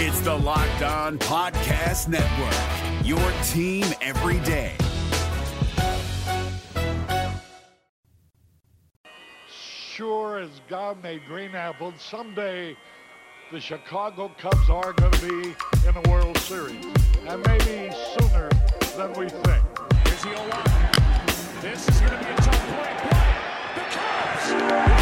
It's the Locked On Podcast Network, your team every day. Sure as God made green apples, someday the Chicago Cubs are going to be in the World Series, and maybe sooner than we think. Here's the 0 This is going to be a tough play. Play. The Cubs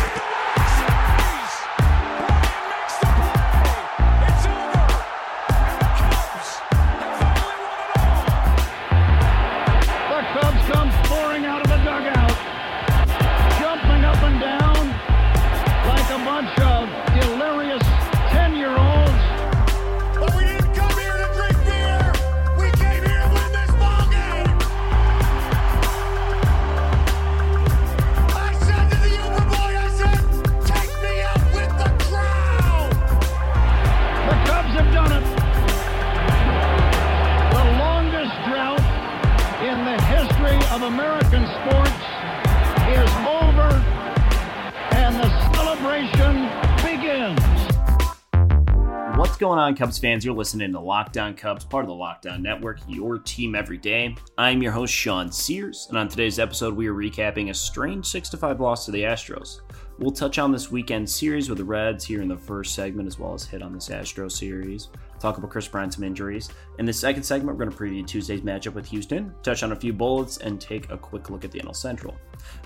What's going on, Cubs fans? You're listening to Locked On Cubs, part of the Locked On Network, your team every day. I'm your host, Sean Sears, and on today's episode, we are recapping a strange 6 5 loss to the Astros. We'll touch on this weekend series with the Reds here in the first segment, as well as hit on this Astro series. Talk about Kris Bryant, some injuries. In the second segment, we're going to preview Tuesday's matchup with Houston, touch on a few bullets, and take a quick look at the NL Central.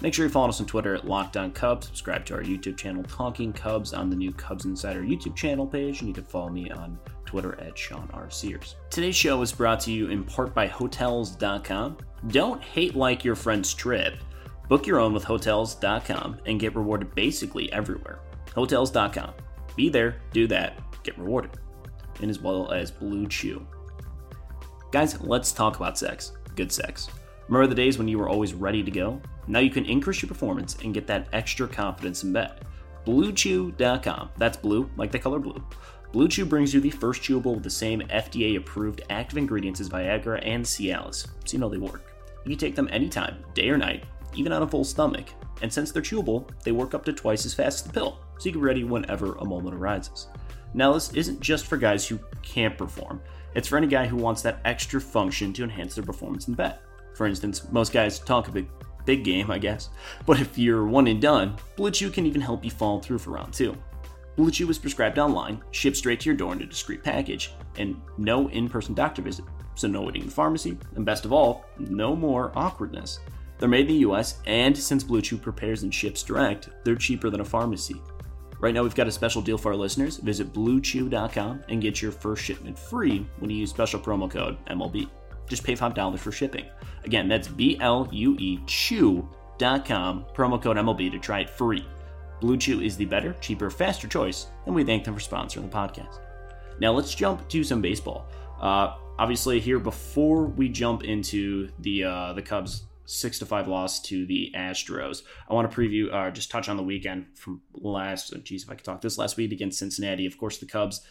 Make sure you follow us on Twitter at Locked On Cubs, subscribe to our YouTube channel, Talking Cubs, on the new Cubs Insider YouTube channel page, and you can follow me on Twitter at Sean R. Sears. Today's show is brought to you in part by Hotels.com. Don't hate like your friend's trip. Book your own with Hotels.com and get rewarded basically everywhere. Hotels.com. Be there, do that, get rewarded. And as well as Blue Chew. Guys, let's talk about sex. Good sex. Remember the days when you were always ready to go? Now you can increase your performance and get that extra confidence in bed. BlueChew.com. That's blue, like the color blue. Blue Chew brings you the first chewable with the same FDA approved active ingredients as Viagra and Cialis, so you know they work. You can take them anytime, day or night, even on a full stomach. And since they're chewable, they work up to twice as fast as the pill, so you can be ready whenever a moment arises. Now, this isn't just for guys who can't perform, it's for any guy who wants that extra function to enhance their performance in bed. For instance, most guys talk a big, big game, I guess, but if you're one and done, Blue Chew can even help you follow through for round two. Blue Chew is prescribed online, shipped straight to your door in a discreet package, and no in person doctor visit, so no waiting in the pharmacy, and best of all, no more awkwardness. They're made in the US, and since Blue Chew prepares and ships direct, they're cheaper than a pharmacy. Right now, we've got a special deal for our listeners. Visit bluechew.com and get your first shipment free when you use special promo code MLB. Just pay $5 for shipping. Again, that's B L U E Chew.com, promo code MLB to try it free. Blue Chew is the better, cheaper, faster choice, and we thank them for sponsoring the podcast. Now let's jump to some baseball. Uh, obviously, here before we jump into the uh, the Cubs six to five loss to the Astros, I want to preview, uh, just touch on the weekend from last. Geez, if I could talk this last week against Cincinnati. Of course, the Cubs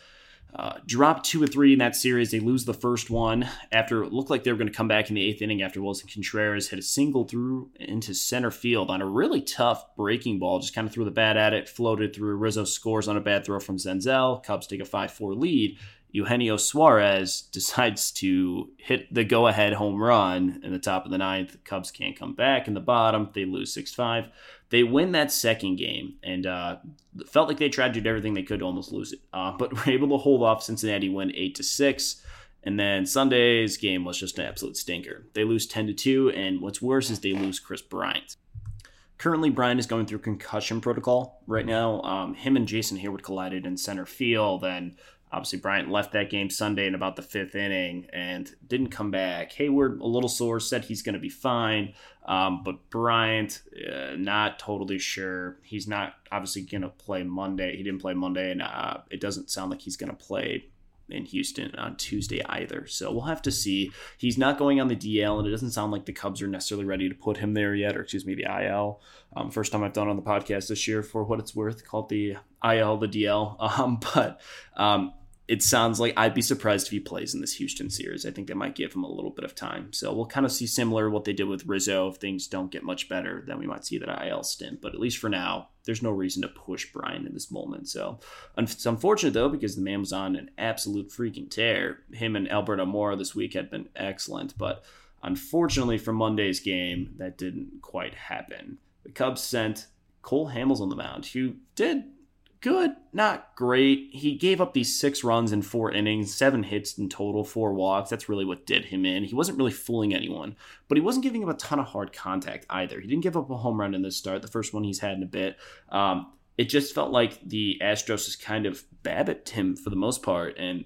uh, dropped two or three in that series. They lose the first one after it looked like they were going to come back in the eighth inning after Willson Contreras hit a single through into center field on a really tough breaking ball. Just kind of threw the bat at it, floated through. Rizzo scores on a bad throw from Senzel. Cubs take a 5 4 lead. Eugenio Suarez decides to hit the go ahead home run in the top of the ninth. Cubs can't come back in the bottom. They lose 6 5. They win that second game and uh, felt like they tried to do everything they could to almost lose it, uh, but were able to hold off Cincinnati, win 8 to 6. And then Sunday's game was just an absolute stinker. They lose 10 to 2, and what's worse is they lose Kris Bryant. Currently, Bryant is going through concussion protocol right now. Um, him and Jason Heyward collided in center field, and Obviously, Bryant left that game Sunday in about the fifth inning and didn't come back. Heyward, a little sore, said he's going to be fine. Um, but Bryant, uh, not totally sure. He's not obviously going to play Monday. He didn't play Monday, and uh, it doesn't sound like he's going to play in Houston on Tuesday either. So we'll have to see. He's not going on the DL, and it doesn't sound like the Cubs are necessarily ready to put him there yet, or excuse me, the IL. Um, first time I've done on the podcast this year for what it's worth, called the IL, the DL. Um, but um, it sounds like I'd be surprised if he plays in this Houston series. I think they might give him a little bit of time. So we'll kind of see similar what they did with Rizzo. If things don't get much better, then we might see that IL stint. But at least for now, there's no reason to push Bryant in this moment. So it's unfortunate though because the man was on an absolute freaking tear. Him and Albert Almora this week had been excellent, but unfortunately for Monday's game, that didn't quite happen. The Cubs sent Cole Hamels on the mound, who did good, not great. He gave up these six runs in four innings, seven hits in total, four walks. That's really what did him in. He wasn't really fooling anyone, but he wasn't giving up a ton of hard contact either. He didn't give up a home run in this start, the first one he's had in a bit. Um, it just felt like the Astros just kind of babbitt him for the most part, and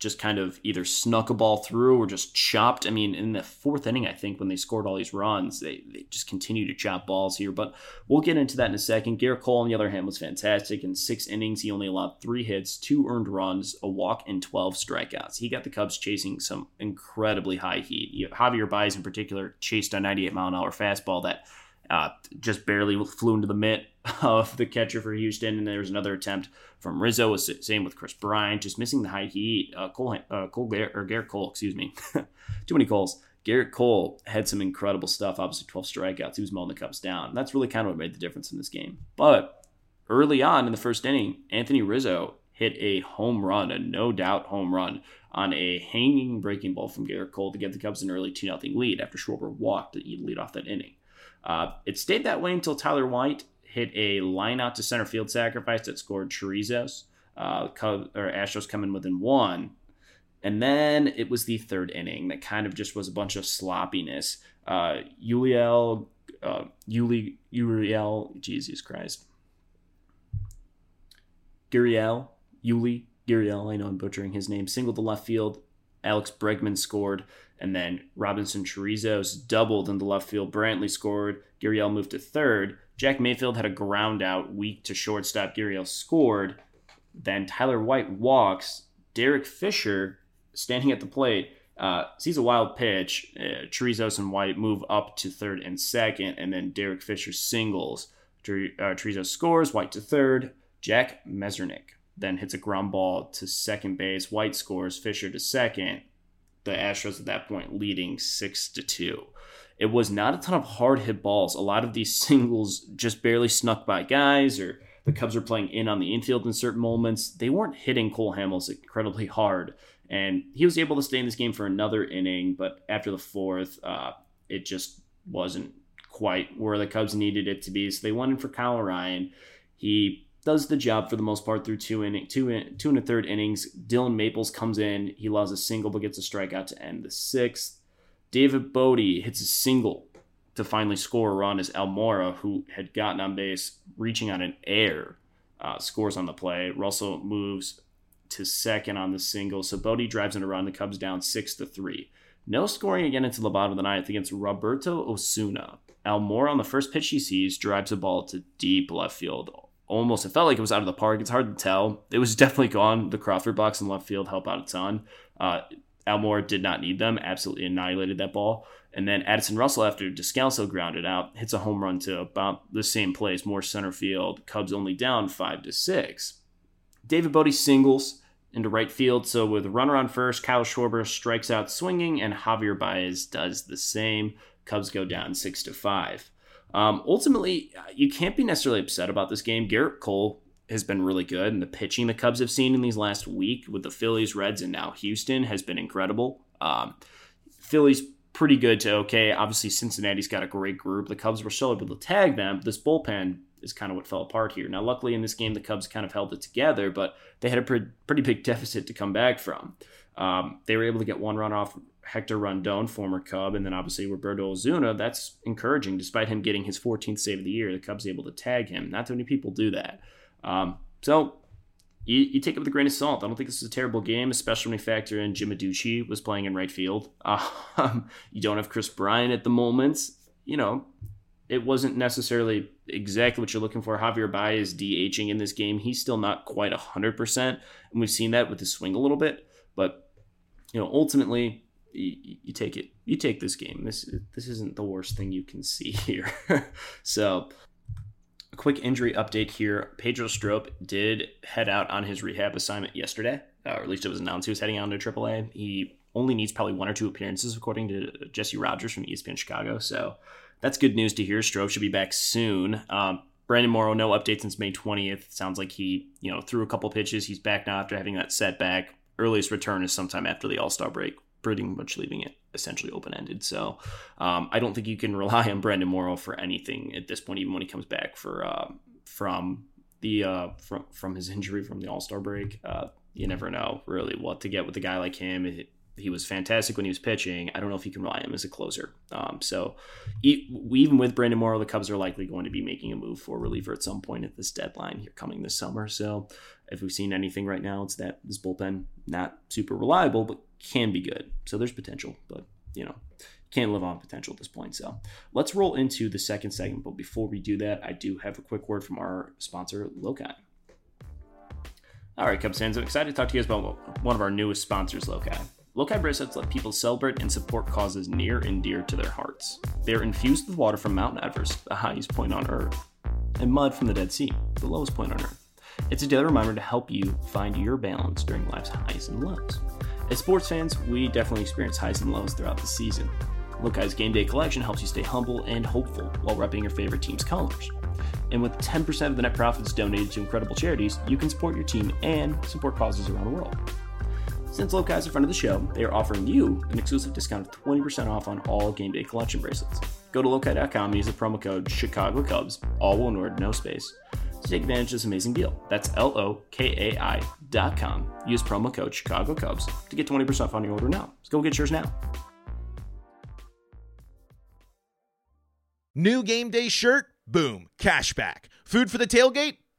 just kind of either snuck a ball through or just chopped. I mean, in the fourth inning, I think when they scored all these runs, they, they just continue to chop balls here. But we'll get into that in a second. Gerrit Cole, on the other hand, was fantastic. In six innings, he only allowed three hits, two earned runs, a walk, and 12 strikeouts. He got the Cubs chasing some incredibly high heat. Javier Baez, in particular, chased a 98 mile an hour fastball that uh, just barely flew into the mitt of the catcher for Houston. And there was another attempt from Rizzo. Same with Kris Bryant, just missing the high heat. Uh, Cole, uh, Cole or Gerrit Cole, excuse me. Too many Coles. Gerrit Cole had some incredible stuff. Obviously, 12 strikeouts. He was mowing the Cubs down. That's really kind of what made the difference in this game. But early on in the first inning, Anthony Rizzo hit a home run, a no doubt home run, on a hanging breaking ball from Gerrit Cole to get the Cubs an early 2 0 lead after Schwarber walked to lead off that inning. Uh, it stayed that way until Tyler White hit a line out to center field sacrifice that scored Chirinos. Uh, Cubs, or Astros coming within one. And then it was the third inning that kind of just was a bunch of sloppiness. Uh, Uliel, uh, Uriel, Jesus Christ. Gurriel, Yuli, Gurriel, I know I'm butchering his name, singled to left field. Alex Bregman scored. And then Robinson Chirinos doubled in the left field. Brantley scored. Gurriel moved to third. Jack Mayfield had a ground out weak to shortstop. Gurriel scored. Then Tyler White walks. Derek Fisher, standing at the plate, uh, sees a wild pitch. Uh, and White move up to third and second. And then Derek Fisher singles. Uh, Chirinos scores. White to third. Jack Marisnick then hits a ground ball to second base. White scores. Fisher to second the Astros at that point leading six to two. It was not a ton of hard hit balls. A lot of these singles just barely snuck by guys, or the Cubs were playing in on the infield in certain moments. They weren't hitting Cole Hamels incredibly hard, and he was able to stay in this game for another inning. But after the fourth, uh, it just wasn't quite where the Cubs needed it to be. So they went in for Kyle Ryan. He does the job for the most part through two inning, two in, two and a third innings. Dillon Maples comes in, he allows a single but gets a strikeout to end the sixth. David Bote hits a single to finally score a run as Almora, who had gotten on base, reaching on an air, uh, scores on the play. Russell moves to second on the single, so Bote drives in a run. The Cubs down six to three. No scoring again until the bottom of the ninth against Roberto Osuna. Almora on the first pitch he sees drives a ball to deep left field almost it felt like it was out of the park. It's hard to tell. It was definitely gone. The Crawford box in left field help out a ton. Uh, Almora did not need them. Absolutely annihilated that ball. And then Addison Russell, after Descalso grounded out, hits a home run to about the same place, more center field. Cubs only down five to six. David Bote singles into right field. So with a runner on first, Kyle Schwarber strikes out swinging, and Javier Baez does the same. Cubs go down six to five. Um, ultimately, you can't be necessarily upset about this game. Gerrit Cole has been really good, and the pitching the Cubs have seen in these last week with the Phillies, Reds, and now Houston has been incredible. Um, Phillies pretty good to okay. Obviously, Cincinnati's got a great group. The Cubs were still able to tag them. This bullpen is kind of what fell apart here. Now, luckily in this game, the Cubs kind of held it together, but they had a pretty big deficit to come back from. Um, they were able to get one run off Hector Rondon, former Cub, and then obviously Roberto Osuna. That's encouraging. Despite him getting his 14th save of the year, the Cubs able to tag him. Not too many people do that. Um, so you, you, take it with a grain of salt. I don't think this is a terrible game, especially when you factor in Jim Adduci was playing in right field. Um, you don't have Kris Bryant at the moment. You know, it wasn't necessarily exactly what you're looking for. Javier Baez DHing in this game. He's still not quite 100%. And we've seen that with his swing a little bit. But, you know, ultimately, you, you, take it. You take this game. This this isn't the worst thing you can see here. so, a quick injury update here. Pedro Strop did head out on his rehab assignment yesterday. uh, or at least it was announced he was heading out to AAA. He only needs probably one or two appearances, according to Jesse Rogers from ESPN Chicago. So that's good news to hear. Strop should be back soon. Um, Brandon Morrow, no update since May 20th. Sounds like he, you know, threw a couple pitches. He's back now after having that setback. Earliest return is sometime after the All Star break, pretty much leaving it essentially open ended. So um, I don't think you can rely on Brandon Morrow for anything at this point, even when he comes back for uh, from the uh, from from his injury from the All Star break. Uh, you never know really what to get with a guy like him. It, he was fantastic when he was pitching. I don't know if you can rely on him as a closer. Um, so even with Brandon Morrow, the Cubs are likely going to be making a move for a reliever at some point at this deadline here coming this summer. So if we've seen anything right now, it's that this bullpen not super reliable, but can be good. So there's potential, but you know, can't live on potential at this point. So let's roll into the second segment. But before we do that, I do have a quick word from our sponsor, Lokai. All right, Cubs fans, I'm excited to talk to you guys about one of our newest sponsors, Lokai. Lokai bracelets let people celebrate and support causes near and dear to their hearts. They are infused with water from Mount Everest, the highest point on Earth, and mud from the Dead Sea, the lowest point on Earth. It's a daily reminder to help you find your balance during life's highs and lows. As sports fans, we definitely experience highs and lows throughout the season. Lokai's game day collection helps you stay humble and hopeful while repping your favorite team's colors. And with 10% of the net profits donated to incredible charities, you can support your team and support causes around the world. Since Lokai is a friend of the show, they are offering you an exclusive discount of 20% off on all game day collection bracelets. Go to lokai.com and use the promo code Chicago Cubs, all one word, no space, to take advantage of this amazing deal. That's L O K A I dot com. Use promo code Chicago Cubs to get 20% off on your order now. Let's go get yours now. New game day shirt? Boom, cashback. Food for the tailgate?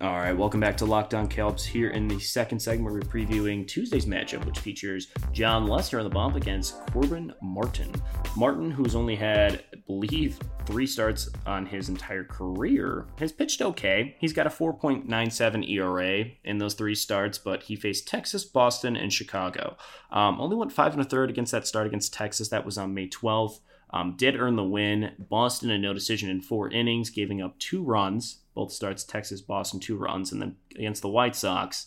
All right, welcome back to Locked On Cubs. Here in the second segment, we're previewing Tuesday's matchup, which features Jon Lester on the bump against Corbin Martin. Martin, who's only had, I believe, three starts on his entire career, has pitched okay. He's got a 4.97 ERA in those three starts, but he faced Texas, Boston, and Chicago. Um, only went five and a third against that start against Texas. That was on May 12th. Um, did earn the win. Boston, a no decision in four innings, giving up two runs. Both starts Texas, Boston, two runs. And then against the White Sox,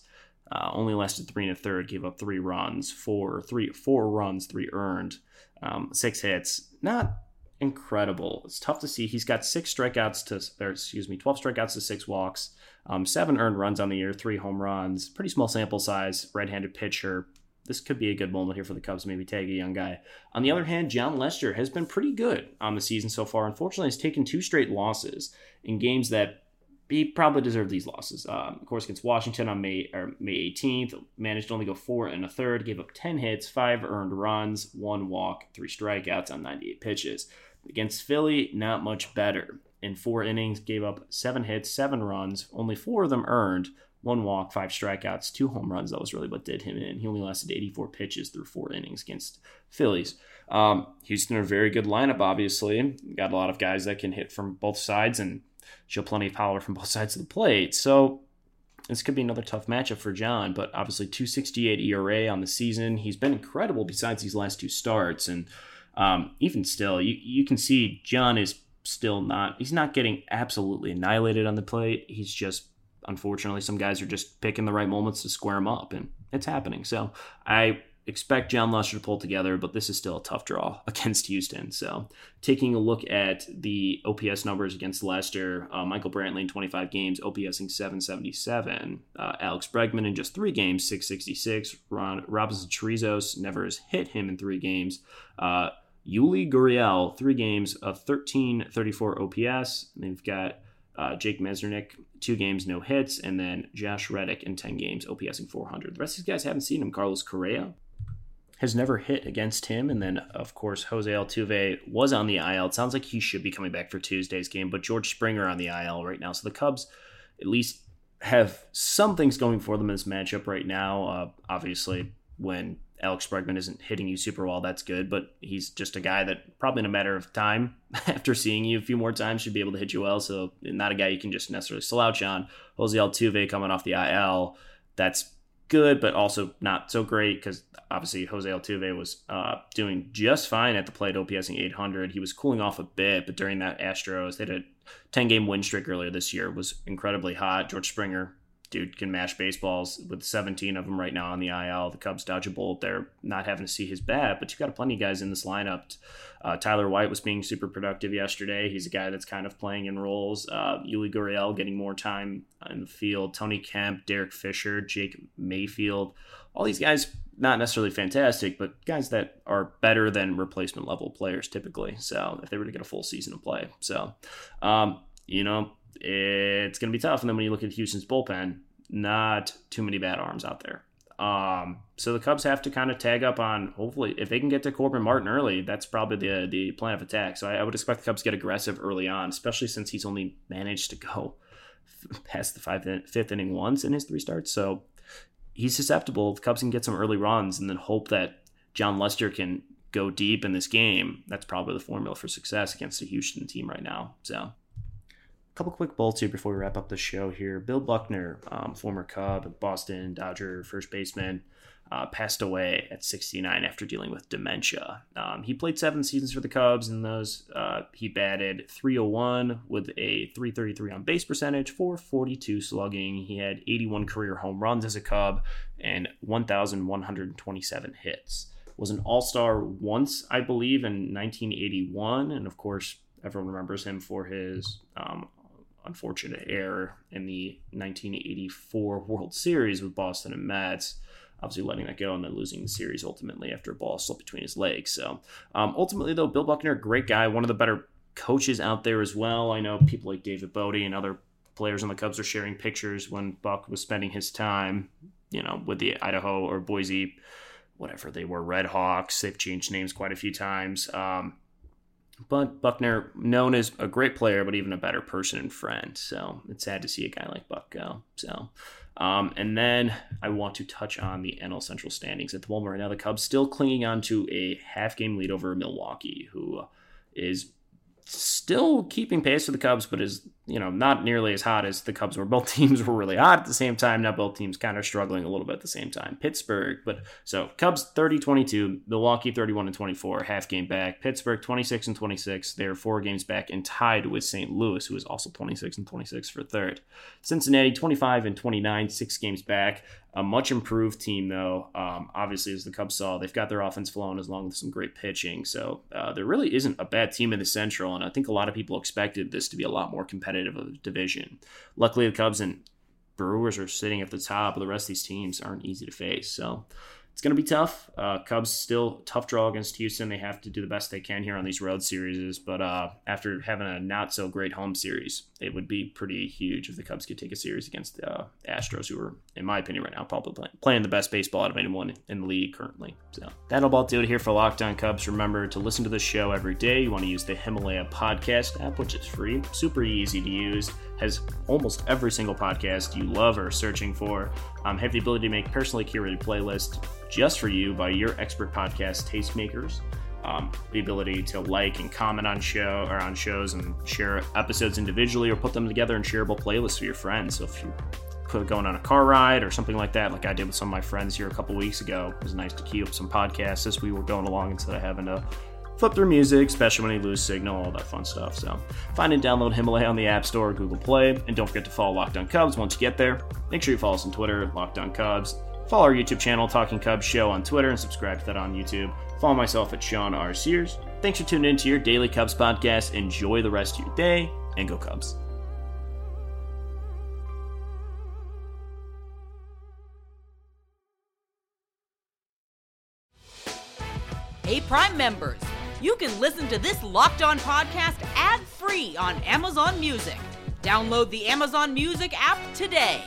uh, only lasted three and a third, gave up three runs, four, three, four runs, three earned, um, six hits. Not incredible. It's tough to see. He's got six strikeouts to, or excuse me, 12 strikeouts to six walks, um, seven earned runs on the year, three home runs. Pretty small sample size, right handed pitcher this could be a good moment here for the Cubs, maybe tag a young guy. On the other hand, Jon Lester has been pretty good on the season so far. Unfortunately, he's taken two straight losses in games that he probably deserved these losses. Um, of course, against Washington on May or May 18th, managed to only go four and a third, gave up 10 hits, five earned runs, one walk, three strikeouts on 98 pitches. Against Philly, not much better. In four innings, gave up seven hits, seven runs, only four of them earned, one walk, five strikeouts, two home runs. That was really what did him in. He only lasted 84 pitches through four innings against Phillies. Um, Houston, a very good lineup, obviously. Got a lot of guys that can hit from both sides and show plenty of power from both sides of the plate. So this could be another tough matchup for Jon, but obviously 268 ERA on the season. He's been incredible besides these last two starts. And um, even still, you, you can see Jon is still not, he's not getting absolutely annihilated on the plate. He's just unfortunately, some guys are just picking the right moments to square him up, and it's happening. So I expect Jon Lester to pull together, but this is still a tough draw against Houston. So taking a look at the OPS numbers against Lester, uh, Michael Brantley in 25 games, OPSing 777. Uh, Alex Bregman in just three games, 666. Ron, Robinson Chirinos never has hit him in three games. Uh, Yuli Gurriel, three games of 1334 OPS. They've got uh, Jake Marisnick, two games, no hits, and then Josh Reddick in 10 games, OPSing 400. The rest of these guys haven't seen him. Carlos Correa has never hit against him. And then, of course, Jose Altuve was on the IL. It sounds like he should be coming back for Tuesday's game, but George Springer on the IL right now. So the Cubs, at least have some things going for them in this matchup right now. Uh, obviously, when Alex Bregman isn't hitting you super well, that's good, but he's just a guy that probably in a matter of time, after seeing you a few more times, should be able to hit you well. So, not a guy you can just necessarily slouch on. Jose Altuve coming off the IL, that's good, but also not so great because obviously Jose Altuve was uh, doing just fine at the plate, OPSing 800. He was cooling off a bit, but during that Astros, they had a 10 game win streak earlier this year, was incredibly hot. George Springer, dude, can mash baseballs with 17 of them right now on the IL. The Cubs dodge a bullet there, not having to see his bat, but you've got plenty of guys in this lineup. Uh, Tyler White was being super productive yesterday. He's a guy that's kind of playing in roles. Uh, Yuli Gurriel getting more time in the field. Tony Kemp, Derek Fisher, Jake Mayfield. All these guys, not necessarily fantastic, but guys that are better than replacement level players typically. So if they were to get a full season of play. So, um, you know, it's going to be tough. And then when you look at Houston's bullpen, not too many bad arms out there. Um, so the Cubs have to kind of tag up on hopefully if they can get to Corbin Martin early, that's probably the the plan of attack. So I, I would expect the Cubs get aggressive early on, especially since he's only managed to go past the five, fifth inning once in his three starts. So he's susceptible. The Cubs can get some early runs and then hope that Jon Lester can go deep in this game. That's probably the formula for success against a Houston team right now. So couple quick bolts here before we wrap up the show here. Bill Buckner, um, former Cub, Boston Dodger first baseman, uh, passed away at 69 after dealing with dementia. Um, he played seven seasons for the Cubs, and those uh, he batted 301 with a 333 on base percentage, 442 slugging. He had 81 career home runs as a Cub and 1,127 hits. Was an All Star once, I believe, in 1981, and of course, everyone remembers him for his um, unfortunate error in the 1984 World Series with Boston and Mets. Obviously, letting that go and then losing the series ultimately after a ball slipped between his legs. So, um, ultimately, though, Bill Buckner, great guy, one of the better coaches out there as well. I know people like David Bote and other players on the Cubs are sharing pictures when Buck was spending his time, you know, with the Idaho or Boise, whatever they were, Red Hawks. They've changed names quite a few times. Um, but Buckner, known as a great player, but even a better person and friend. So it's sad to see a guy like Buck go. So, um, and then I want to touch on the NL Central standings at the moment right now. The Cubs still clinging on to a half game lead over Milwaukee, who is still keeping pace with the Cubs, but is you know not nearly as hot as the Cubs were. Both teams were really hot at the same time. Now both teams kind of struggling a little bit at the same time. Pittsburgh, but so Cubs 30-22, Milwaukee 31 and 24, half game back. Pittsburgh 26 and 26, they're four games back and tied with St. Louis, who is also 26 and 26 for third. Cincinnati 25 and 29, six games back. A much improved team, though. Um, obviously, as the Cubs saw, they've got their offense flowing as long as some great pitching. So uh, there really isn't a bad team in the Central, and I think a lot of people expected this to be a lot more competitive of a division. Luckily, the Cubs and Brewers are sitting at the top, but the rest of these teams aren't easy to face. So it's going to be tough. Uh, Cubs still tough draw against Houston. They have to do the best they can here on these road series. But uh, after having a not so great home series, it would be pretty huge if the Cubs could take a series against the uh, Astros, who are, in my opinion, right now probably playing, playing the best baseball out of anyone in the league currently. So that'll about do it here for Locked On Cubs. Remember to listen to the show every day. You want to use the Himalaya podcast app, which is free, super easy to use has almost every single podcast you love or are searching for. Um, have the ability to make personally curated playlists just for you by your expert podcast tastemakers. Um, the ability to like and comment on show or on shows and share episodes individually or put them together in shareable playlists for your friends. So if you put going on a car ride or something like that, like I did with some of my friends here a couple weeks ago, it was nice to queue up some podcasts as we were going along instead of having to flip through music, especially when you lose signal, all that fun stuff. So find and download Himalaya on the App Store or Google Play. And don't forget to follow Locked On Cubs once you get there. Make sure you follow us on Twitter, Locked On Cubs. Follow our YouTube channel, Talking Cubs Show on Twitter, and subscribe to that on YouTube. Follow myself at Sean R. Sears. Thanks for tuning in to your daily Cubs podcast. Enjoy the rest of your day, and go Cubs. Hey, Prime members, you can listen to this locked on podcast ad free on Amazon Music. Download the Amazon Music app today.